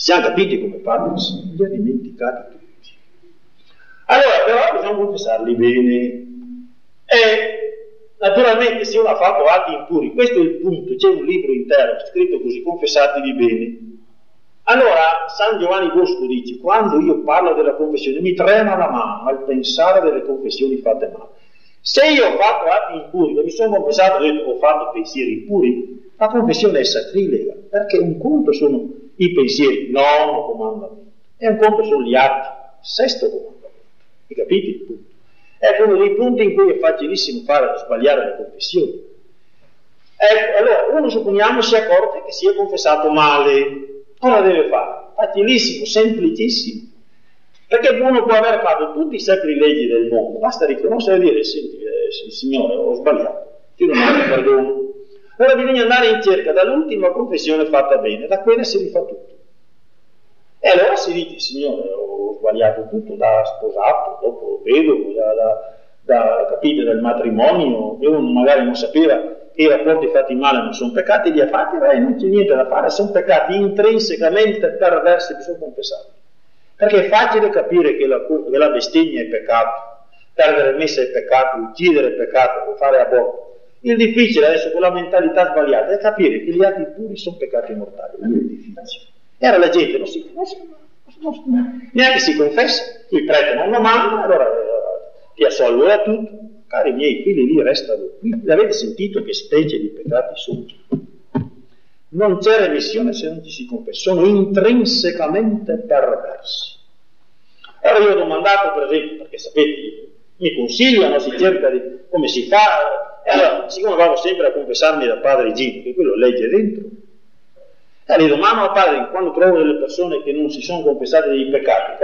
Siamo capiti come farlo? Li ha dimenticati tutti. Allora, però bisogna confessarli bene. E naturalmente se uno ha fatto atti impuri, questo è il punto, c'è un libro intero scritto così, confessatevi bene. Allora San Giovanni Bosco dice, quando io parlo della confessione mi trema la mano al pensare delle confessioni fatte male. Se io ho fatto atti impuri, mi sono confessato ho fatto pensieri impuri, la confessione è sacrilega, perché un conto sono i pensieri, nono comandamento, e un conto sono gli atti, sesto comandamento. Hai capito il punto? Ecco uno dei punti in cui è facilissimo fare sbagliare le confessioni. Ecco, allora, uno supponiamo si accorge che si è confessato male, cosa deve fare? Facilissimo, semplicissimo. Perché uno può aver fatto tutti i sacrilegi del mondo, basta riconoscere e dire, eh, Signore, ho sbagliato, ti domando perdono. Ora bisogna andare in cerca dall'ultima confessione fatta bene, da quella si rifà tutto. E allora si dice, Signore, ho sbagliato tutto, da sposato, dopo vedovo, da, da, da capite del matrimonio, e uno magari non sapeva che i rapporti fatti male non sono peccati, li ha fatti, beh, non c'è niente da fare, sono peccati intrinsecamente perversi, bisogna confessarli. Perché è facile capire che la, che la bestemmia è peccato, perdere messa è peccato, uccidere è peccato, fare aborto. Il difficile adesso con la mentalità sbagliata è capire che gli atti puri sono peccati mortali, non è difficile. E allora la gente non si, si, neanche si confessa, il prete non lo manda, allora eh, ti assolvo da tutto. Cari miei figli, lì restano qui. L'avete sentito che specie di peccati sono? Non c'è remissione se non ci si confessa, sono intrinsecamente perversi. Allora io ho domandato, per esempio, perché sapete, mi consigliano, si cerca di come si fa, e allora, siccome vado sempre a confessarmi da padre Gino, che quello legge dentro, e allora domando al padre, quando trovo delle persone che non si sono confessate dei peccati,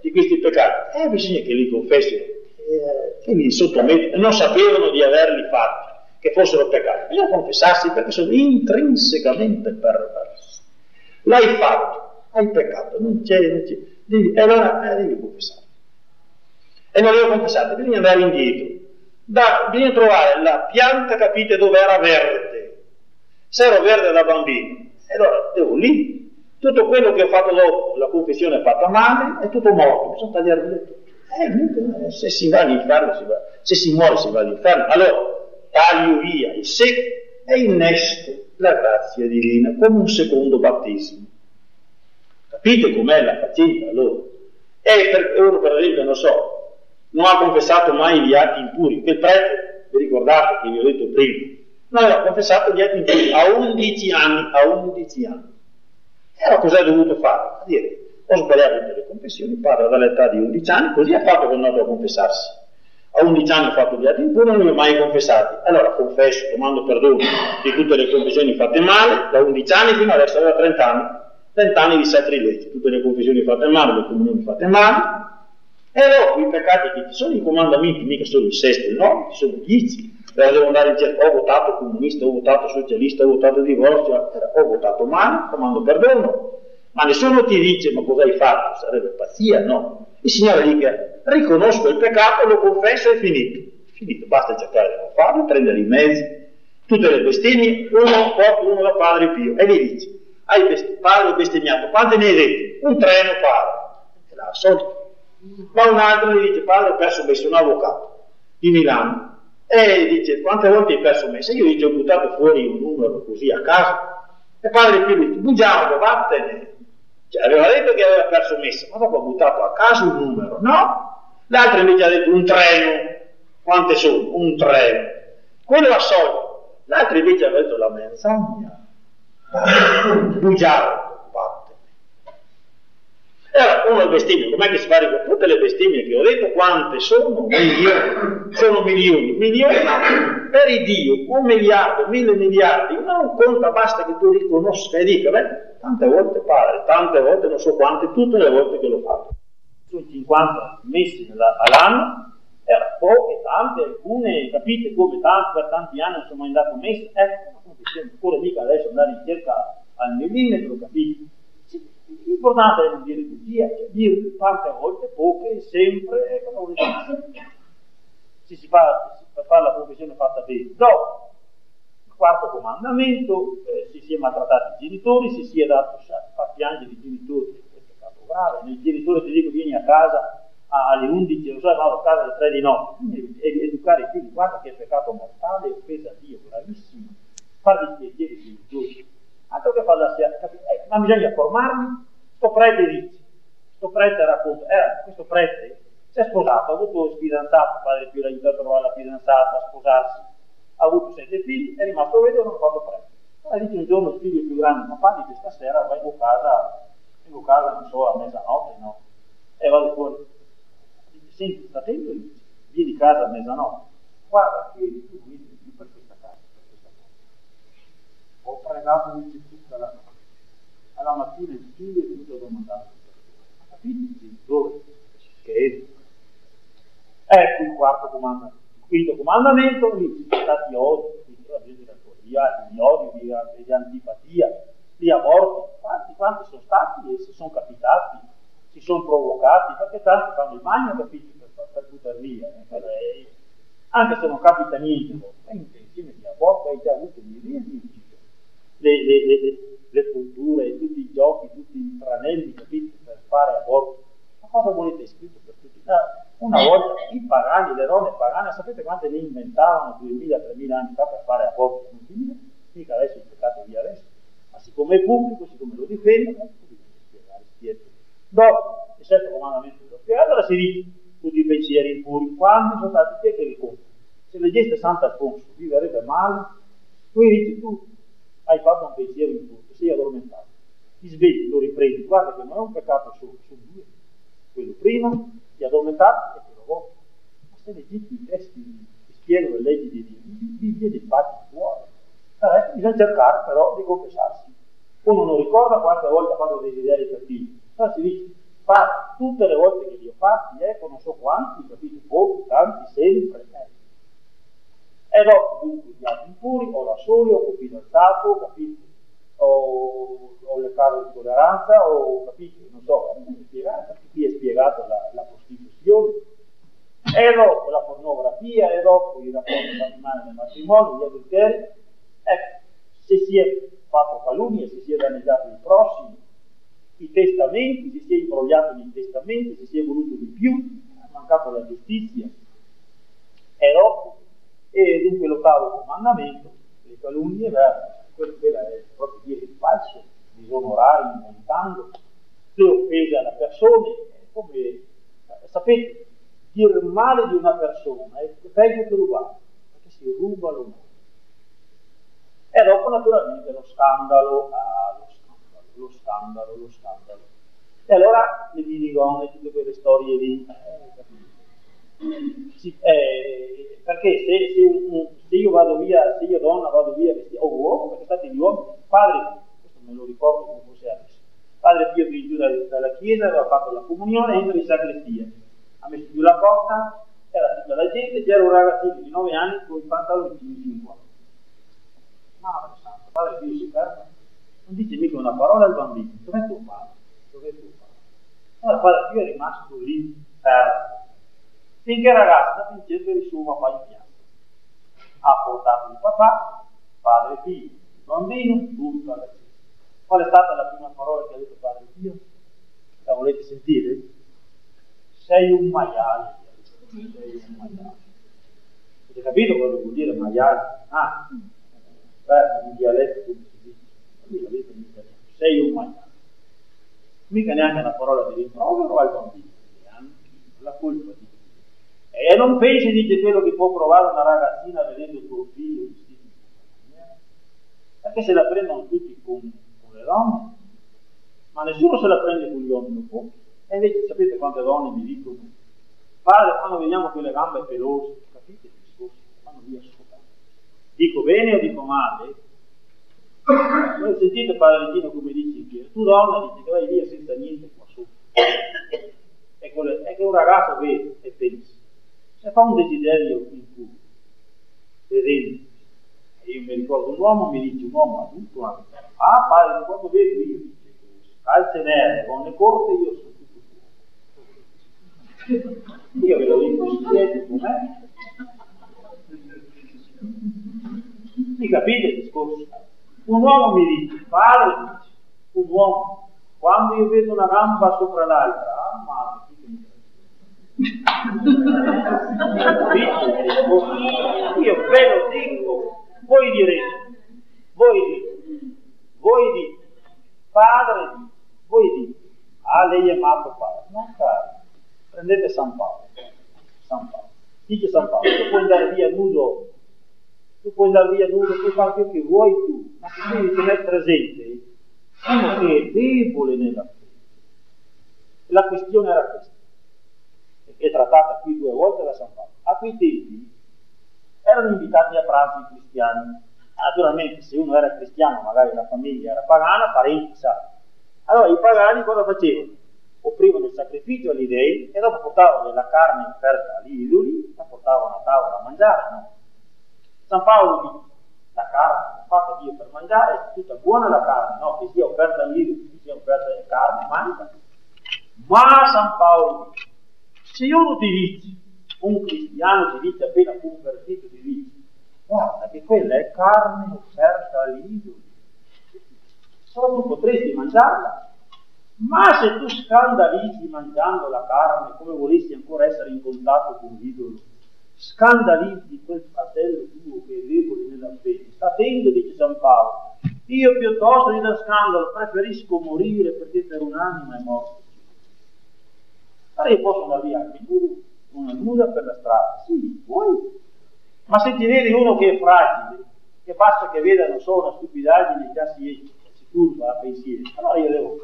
di questi peccati, eh, bisogna che li confessino, eh, che li sottomettono, non sapevano di averli fatti, che fossero peccati, bisogna confessarsi perché sono intrinsecamente perversi. L'hai fatto, hai peccato, non c'è, non c'è, e allora eh, devi confessare. E non devo confessare, bisogna andare indietro. Da, bisogna trovare la pianta, capite, dove era verde. Se ero verde da bambino, allora devo lì. Tutto quello che ho fatto dopo, la confessione è fatta male, è tutto morto, bisogna tagliare via tutto. Eh, se si va all'inferno, si va. se si muore si va all'inferno. Allora, taglio via il secco e innesto la grazia divina come un secondo battesimo. Capite com'è la faccenda allora? E per, uno per esempio, non so, non ha confessato mai gli atti impuri. Quel prete, vi ricordate che vi ho detto prima, non aveva confessato gli atti impuri a 11 anni, a 11 anni. E allora cosa ha dovuto fare? A dire, ho sbagliato tutte le confessioni, parla dall'età di 11 anni, così ha fatto è andato a confessarsi. A 11 anni ho fatto gli atti impuri, non li ho mai confessati. Allora confesso, domando perdono di tutte le confessioni fatte male, da 11 anni fino adesso aveva 30 anni. 30 anni di sacrilegio, tutte le confessioni fatte male, le comunioni fatte male, e dopo i peccati che ci sono, i comandamenti mica sono il sesto, no, ci sono dieci. Però devo andare in cerca, ho votato comunista, ho votato socialista, ho votato divorzio, ho votato male, comando perdono. Ma nessuno ti dice, ma cosa hai fatto? Sarebbe pazzia, no? Il Signore dice, riconosco il peccato, lo confesso e finito. Finito, basta cercare di non farlo, prendere i mezzi, tutte le bestemmie, uno porta uno da Padre Pio e gli dice, hai best- padre bestemmiato, quante ne hai detto? Un treno padre. È la solita ma un altro gli dice padre ho perso messo un avvocato di Milano. E dice quante volte hai perso messo? Io gli ho buttato fuori un numero così a caso. E padre più dice bugiardo vattene. Cioè, aveva detto che aveva perso messo ma dopo ha buttato a caso un numero no? L'altro invece ha detto un treno. Quante sono? un treno. Quello a solito. L'altro invece ha detto la menzogna. Bugiardo allora uno bestemmia, com'è che si fa con tutte le bestemmie che ho detto? Quante sono? Milioni. Sono milioni. Milioni per il Dio, un miliardo, mille miliardi, non conta, basta che tu riconosca e dica, beh, tante volte padre, tante volte, non so quante, tutte le volte che l'ho fatto. Sono 50 messi all'anno, era poche, tante, alcune, capite come tante, per tanti anni non sono mai andato messo, ecco, non ancora mica adesso andare in cerca al millimetro, capite? L'importante è dire bugia, cioè dire tante volte, poche, sempre, cosa vuol dire? Se si fa, fare la professione fatta bene. Dopo, Quarto comandamento, eh, si sia maltrattati i genitori, si sia dato far piangere i genitori, questo è capo grave, il genitore ti dico vieni a casa alle 11, non so, vado a casa alle 3 di notte, ed educare i figli, guarda che è peccato mortale, offesa a Dio, gravissimo, far dispiacere i genitori, altro che farsi, eh, ma bisogna formarli, sto prete dice, sto prete racconta, eh, questo prete si è sposato, ha avuto un fidanzato, padre più l'ha aiutato a trovare la fidanzata, a sposarsi, ha avuto sette figli, è rimasto vedovo e non ha fatto prete. Allora dice un giorno il figlio più grande, papà dice stasera vengo a casa, vengo a casa non so a mezzanotte, no? E vado fuori. Dice, senti, sta dice, vieni a casa a mezzanotte, guarda che tu mi più per questa casa, per questa cosa. Ho pregato dice tutta la notte. Alla mattina il figlio è venuto a domandare, capite dove? Che Ecco il quarto comandamento. Il quinto comandamento, lì ci sono stati odi, quindi la gente da Coria, di odio, di, di antipatia, di aborti, quanti, quanti sono stati e si sono capitati, si sono provocati, perché tanti fanno il bagno, capito, per, per buttare via. Eh, anche se non capita niente, è insieme di aborto, hai già avuto milioni di. Le, le, le, le culture, tutti i giochi, tutti i tranelli, capito, per fare aborto. Ma cosa volete scritto per tutti? Ah, una volta i pagani, le donne pagane, sapete quante ne inventavano 2000-3000 anni fa per fare aborti inutili? Mica adesso il peccato via adesso. Ma siccome è pubblico, siccome lo difendono, bisogna spiegare, spiegare. Dopo il sesto comandamento dello spiegato, allora si dice tutti i pensieri impuri, quando sono stati chi che li compie? Se leggeste Sant'Alfonso, vi verrebbe male, tu dici tu hai fatto un pensiero impuro, sei addormentato, ti svegli, lo riprendi, guarda che non è un peccato solo, sono due, quello prima ti addormentate e te lo vuoi. Ma se leggete i testi che spiegano le leggi di Dio, vi viene il battito fuori. Allora, bisogna cercare però di confessarsi. Uno non ricorda quante volte ha fatto desideri per Dio. Allora si dice, fa tutte le volte che li ho fatti, ecco, non so quanti, capite, pochi, tanti, sempre. Eh. E dopo dunque gli altri impuri, o da soli, o con fidanzato, capite? O, o le case di tolleranza, o capite, non so, qui è spiegato la, la prostituzione, e dopo la pornografia, e dopo i rapporti matrimoniali nel matrimonio, gli adulteri. Ecco, se si è fatto calunnia, se si è danneggiato il prossimo, i testamenti, si si è imbrogliato nei testamenti, si si è voluto di più, ha mancato la giustizia, e dopo, e dunque l'ottavo comandamento, le calunnie, beh, quella è proprio dire il falso, disonorare inventando, le offese alla persona, come sapete, dire male di una persona è peggio che rubare, perché si ruba l'onore. E dopo naturalmente lo scandalo, ah, lo scandalo, lo scandalo, lo scandalo. E allora le minigone, tutte quelle storie lì, eh, sì, eh, perché se, se, se, io vado via, se io donna vado via, o uomo, perché state gli uomini, padre, questo me lo ricordo come fosse adesso, Padre Pio viene giù dalla chiesa, aveva fatto la comunione, entra in sacrestia. Ha messo giù la porta, era tutta la gente, c'era un ragazzino di 9 anni con i pantaloni di 5 Madre Santa, Padre Pio si ferma, non dice mica una parola al bambino, dov'è tuo padre? Dov'è tuo padre? Allora Padre Pio è rimasto lì, fermo. Finché il ragazzo da di suo papà in piazza. Ha portato il papà, Padre Pio, il bambino, tutto alla chiesa. Qual è stata la prima parola che ha detto Padre Dio? La volete sentire? Sei un maiale. Sei un maiale. Avete capito cosa vuol dire maiale? Ah, beh, in dialetto come dice. Sei un maiale. Mica neanche una parola di rimprovero al bambino, neanche la colpa di. E non pensi, dice, quello che può provare una ragazzina vedendo tuo figlio vestito perché se la prendono tutti con le donne, ma nessuno se la prende con gli uomini pochi. E invece sapete quante donne mi dicono, padre, quando vediamo quelle gambe pelose, capite il discorso, vanno via sopra. Dico bene o dico male? Voi sentite Padre Dino come dice in chiesa, tu donna dici che vai via senza niente qua sopra. È che un ragazzo vede e pensa, se fa un desiderio in cui, vedendo, io mi ricordo un uomo, mi dice un uomo adulto, ah padre, quando vedo io, calze nere, con le corte, io sono tutto tuo. Io ve lo dico, siete com'è? Mi capite il discorso? Un uomo mi dice, padre, dice, un uomo, quando io vedo una gamba sopra l'altra, ma io ve lo dico, voi direte, voi dite, voi dite, padre, voi dite, ah lei è matto padre, non caro, prendete San Paolo, San Paolo, dice San Paolo, tu puoi andare via nudo, tu puoi andare via nudo, puoi fare quello che vuoi tu, ma tu devi tenere presente uno che è debole nella fede. La questione era questa, è trattata qui due volte da San Paolo. A quei tempi erano invitati a pranzo i cristiani. Naturalmente se uno era cristiano, magari la famiglia era pagana, parenti sa. Allora i pagani cosa facevano? Offrivano il sacrificio agli dei e dopo portavano della carne offerta agli idoli, la portavano a tavola a mangiare. No? San Paolo dice, la carne fatta Dio per mangiare, è tutta buona la carne, no? che sia offerta agli idoli, che sia offerta alla carne, mangia. Ma San Paolo dice, se uno ti dice, un cristiano ti dice appena convertito, ti dice, guarda che quella è carne offerta all'idolo, solo tu potresti mangiarla, ma se tu scandalizzi mangiando la carne come volessi ancora essere in contatto con l'idolo, scandalizzi quel fratello tuo che è debole nella fede, sta attento, dice San Paolo, io piuttosto di da scandalo preferisco morire perché per un'anima è morto. Io posso andare via anche nudo, una nuda per la strada, sì, puoi. Ma se ti vedi uno che è fragile, che basta che veda, non so, una stupidaggine, già si, si curva a pensieri, allora io devo,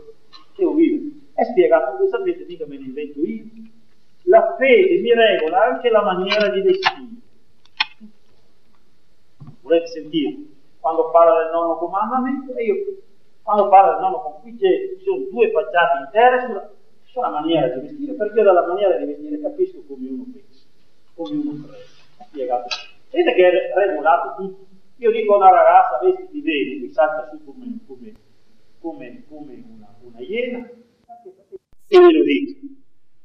devo vivere. È spiegato, voi sapete, mica me ne invento io. La fede mi regola anche la maniera di vestire. Volete sentire? Quando parla del nono comandamento, e io, quando parla del nono comandamento, qui ci sono due facciate intere sulla sulla maniera di vestire, perché dalla maniera di vestire capisco come uno pensa, come uno crede. Spiegato. Vedete che è regolato tutto. Io dico a una ragazza vestiti bene, mi salta su come, come, come, come una, una iena. E ve lo dico,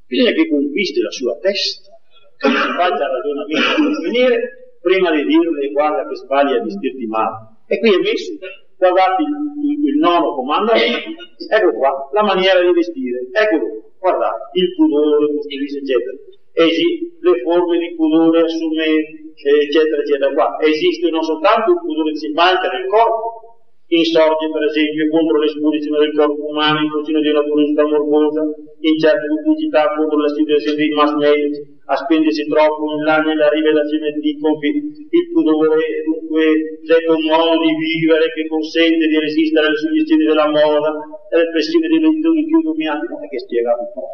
bisogna che conquisti la sua testa, che si faccia ragionamento per venire, prima di dirle guarda che sbagli a vestirti male. E qui è messo guardate il, il nono comandamento, ecco qua, la maniera di vestire, ecco guardate, il pudore, eccetera. Esi, le forme di pudore assume, eccetera, eccetera. Qua esiste non soltanto il pudore, ma anche nel corpo, insorge per esempio contro l'esposizione del corpo umano in funzione di una curiosità morbosa, in certe pubblicità contro la situazione dei mass media, a spendersi troppo in là nella rivelazione di confi. Il pudore dunque è un modo di vivere che consente di resistere alle suggestioni della moda, alle pressioni dei lettori più dominanti. Non è che è spiegato un po'.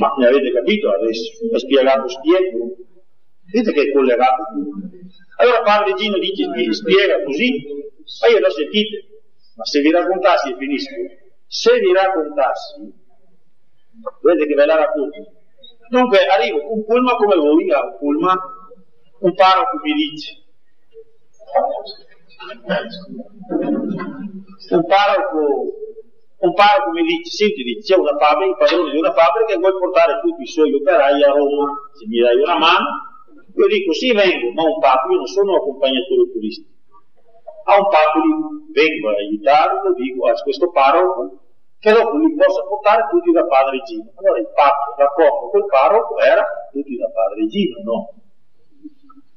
Ma ne avete capito adesso? È spiegato spiego. Vedete che è collegato tutto. Allora Padre Gino dice, spiega così, ma io lo sentite, ma se vi raccontassi e finisco, se vi raccontassi, vedete che ve la racconto. Dunque arrivo un pulma come voi, un pulma, un parroco mi dice, un parroco, un parroco mi dice, senti, dice, c'è una fabbrica, il padrone di una fabbrica e vuoi portare tutti i suoi operai a Roma, se mi dai una mano, io dico sì, vengo, ma un papo, io non sono un accompagnatore turistico. A un gli vengo a aiutarlo, dico a questo parroco, dopo li possa portare tutti da padre Gino. Allora il patto d'accordo col parroco era tutti da padre Gino, no?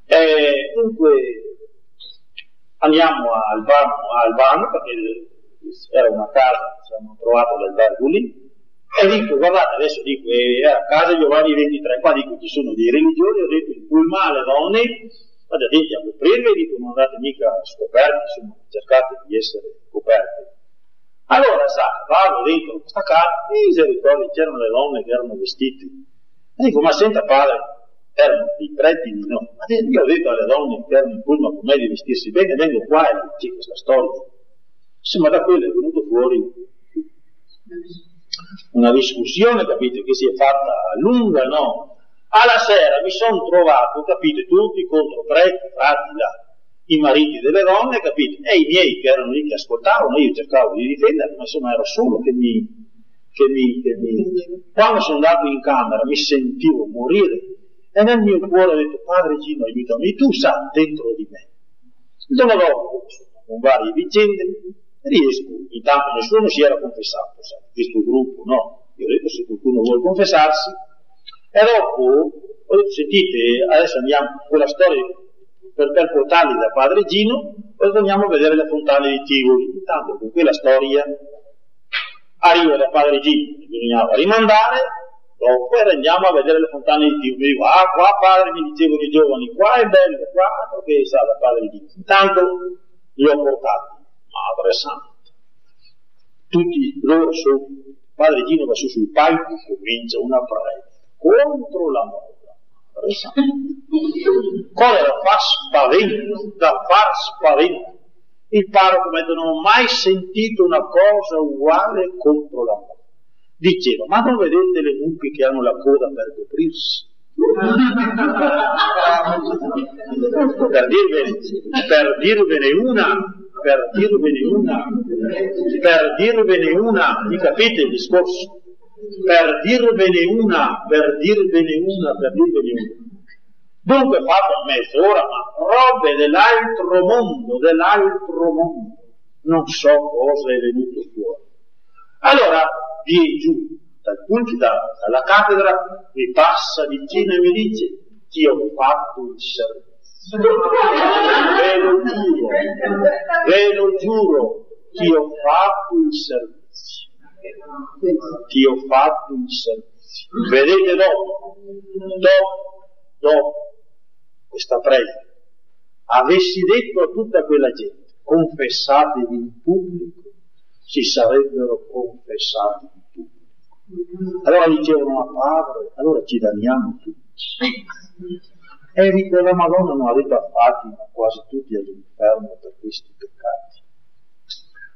E dunque andiamo a Albano, a Albano perché era una casa siamo trovato l'albergo lì, e dico, guardate, adesso dico, eh, a casa Giovanni 23, qua dico, ci sono dei religioni, ho detto, il pulmà alle donne, state attenti a coprirvi, dico, non andate mica scoperti, insomma, cercate di essere coperti. Allora, sa, vado dentro questa casa, misericordia, c'erano le donne che erano vestite. E dico, ma senta padre, erano i preti di no. Ma io ho detto alle donne che erano in pullman con me di vestirsi bene, vengo qua e c'è questa storia. Insomma, da quello è venuto fuori una discussione, capite, che si è fatta lunga, no? Alla sera mi sono trovato, capite, tutti contro preti, frati là, i mariti delle donne, capite, e i miei che erano lì che ascoltavano, io cercavo di difenderli, ma insomma ero solo che mi, che mi, che mi... Quando sono andato in camera mi sentivo morire E nel mio cuore ho detto, Padre Gino, aiutami, tu sai dentro di me. Il giorno dopo, con varie vicende, riesco, intanto nessuno si era confessato, sai, questo gruppo, no? Io ho detto se qualcuno vuole confessarsi, e dopo ho detto, sentite, adesso andiamo con la storia per, per portarli da padre Gino, poi andiamo a vedere le fontane di Tivoli. Intanto con quella storia arriva da padre Gino, bisognava rimandare, dopo e andiamo a vedere le fontane di Tivoli. Dico, ah qua padre mi dicevano i giovani, qua è bello, qua perché sa da padre Gino. Intanto li ho portati, madre santa. Tutti loro sono, padre Gino va su sul palco, comincia una prega contro la moda. Colera fa spavento, da far spavento. Il parroco non ho mai sentito una cosa uguale contro la moda. Diceva, ma non vedete le mucche che hanno la coda per coprirsi? per, dirvene, per dirvene una, per dirvene una, per dirvene una, mi capite il discorso? Per dirvene una, per dirvene una, per dirvene una. Dunque fatto a mezz'ora, ma robe dell'altro mondo, dell'altro mondo. Non so cosa è venuto fuori. Allora viene giù dal pulpito, dalla cattedra, mi passa vicino e mi dice, ti ho fatto il servizio. Ve lo giuro, ve lo giuro, ti ho fatto il servizio ti ho fatto il servizio. Vedete dopo, dopo, dopo questa prega, avessi detto a tutta quella gente, confessatevi in pubblico, si sarebbero confessati in pubblico. Allora dicevano, ma padre, allora ci danniamo tutti. E dico, la Madonna non avete affatti quasi tutti all'inferno per questi peccati.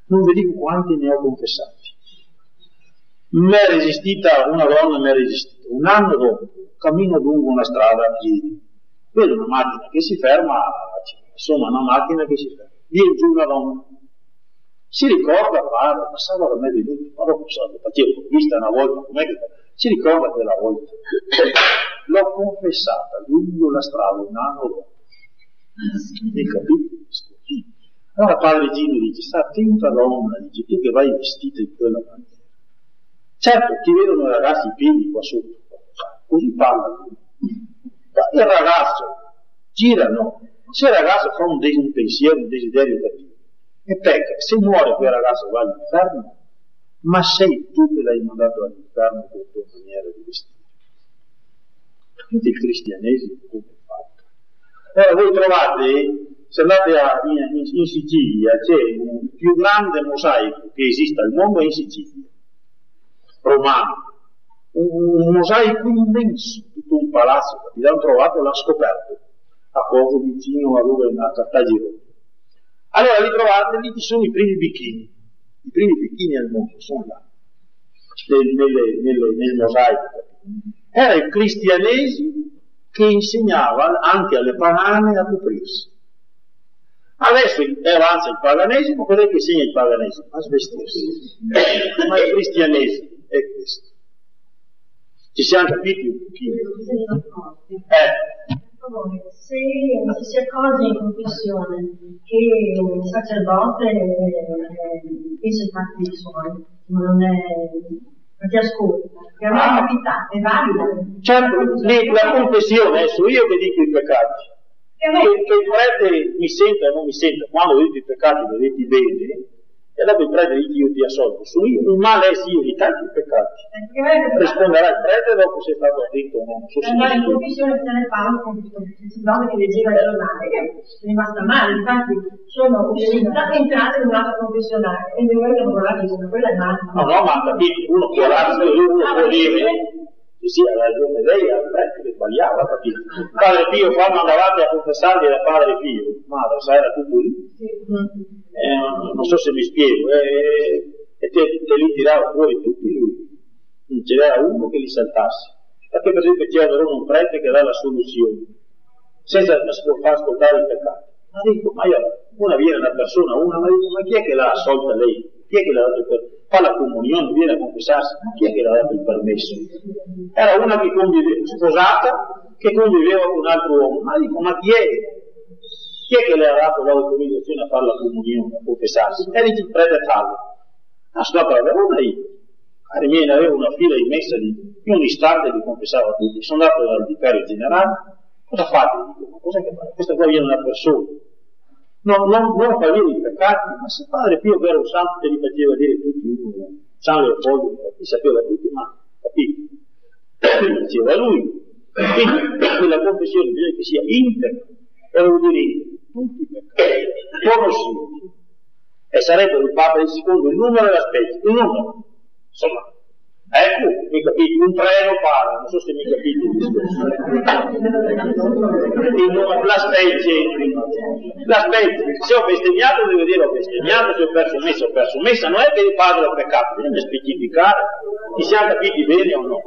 Non vi dico quanti ne ho confessati mi è resistita una donna, mi è resistita. Un anno dopo, cammino lungo una strada a piedi, vedo una macchina che si ferma, insomma una macchina che si ferma, viene giù una donna, si ricorda, padre, passava da me lui, ma dopo sa, facevo, vista una volta, com'è che si ricorda quella volta. L'ho confessata lungo la strada un anno dopo. Mi capite? Allora padre Gino dice, sta attenta donna, dice, tu che vai vestita in quella maniera. Certo, ti vedono i ragazzi i piedi qua sotto, così parlano. Ma il ragazzo gira, no? Se il ragazzo fa un, des- un pensiero, un desiderio cattivo, e pecca, se muore quel ragazzo va all'inferno, ma sei tu che l'hai mandato all'inferno con la tua maniera di vestire. Capite il cristianesimo come è fatto? Allora voi trovate, se andate a, in, in, Sicilia, c'è il più grande mosaico che esista al mondo in Sicilia romano, un, un mosaico immenso, tutto un palazzo, l'hanno trovato, l'ha scoperto, a poco vicino a dove è nata Tagirone. Allora li trovate, lì ci sono i primi bicchini, i primi bicchini al mondo sono là, nel, nelle, nelle, nel mosaico. Era il cristianesimo che insegnava anche alle pagane a coprirsi. Adesso avanza il paganesimo, cos'è che insegna il paganesimo? A svestirsi. Ma il cristianesimo è questo. Ci siamo capiti un pochino? Eh. Se si accorge in confessione che un sacerdote pensa i fatti suoi, ma non è non ti ascolta, che a me è capitato, è valida. Certo, la confessione, adesso io che dico i peccati, che, che il prete mi senta o non mi senta, quando vedete i peccati vedete bene, e dopo il prete dice io ti assolvo. Su il male è sì, di tanti peccati. Risponderà il prete dopo se è stato attento o no. So allora in commissione se ne parla con questo sacerdote che leggeva il giornale, che è rimasta male, infatti sono entrate in un'altra confessionale e noi abbiamo guardato e quella è male. No, no, ma capito, uno può darsi, uno può dire sì, sì, ha ragione lei, al prete che sbagliava, capito? Padre Pio, quando andavate a confessargli da Padre Pio, madre, sai, era tutto lì. Eh, non so se mi spiego, eh, e te, te, li tirava fuori tutti lui. Non c'era uno che li saltasse. Perché per esempio c'era un prete che dà la soluzione, senza far ascoltare il peccato. Ma dico, ma io, una viene una persona, una, ma dico, ma chi è che l'ha assolta lei? Chi è che l'ha dato il permesso? Fa la comunione, viene a confessarsi, ma chi è che l'ha dato il permesso? Era una che convive, sposata, che conviveva con un altro uomo. Ma dico, ma chi è? Chi è che le ha dato l'autorizzazione a fare la comunione, a confessarsi? E dice il prete tale. Ma sto a Verona io. Cari miei, avevo una fila in messa di, in un istante li confessava tutti. Sono andato dal vicario generale, cosa fate? Dico, ma cos'è che fate? Questa qua viene una persona. Non, non, non fa dire i peccati, ma se Padre Pio che era un santo te li faceva dire tutti uno, San Leopoldo, li sapeva tutti, ma capito? Diceva lui. Quindi quella confessione bisogna che sia integra, vuol dire integra, tutti i peccati, conosciuti. E sarebbe il Papa secondo il numero della specie, il numero. Insomma, ecco, mi capite, un treno para, non so se mi capite il discorso. La specie, la specie, se ho bestemmiato devo dire ho bestemmiato, se ho perso messa ho perso messa, non è che il padre ha peccato, bisogna specificare, ti siamo capiti bene o no.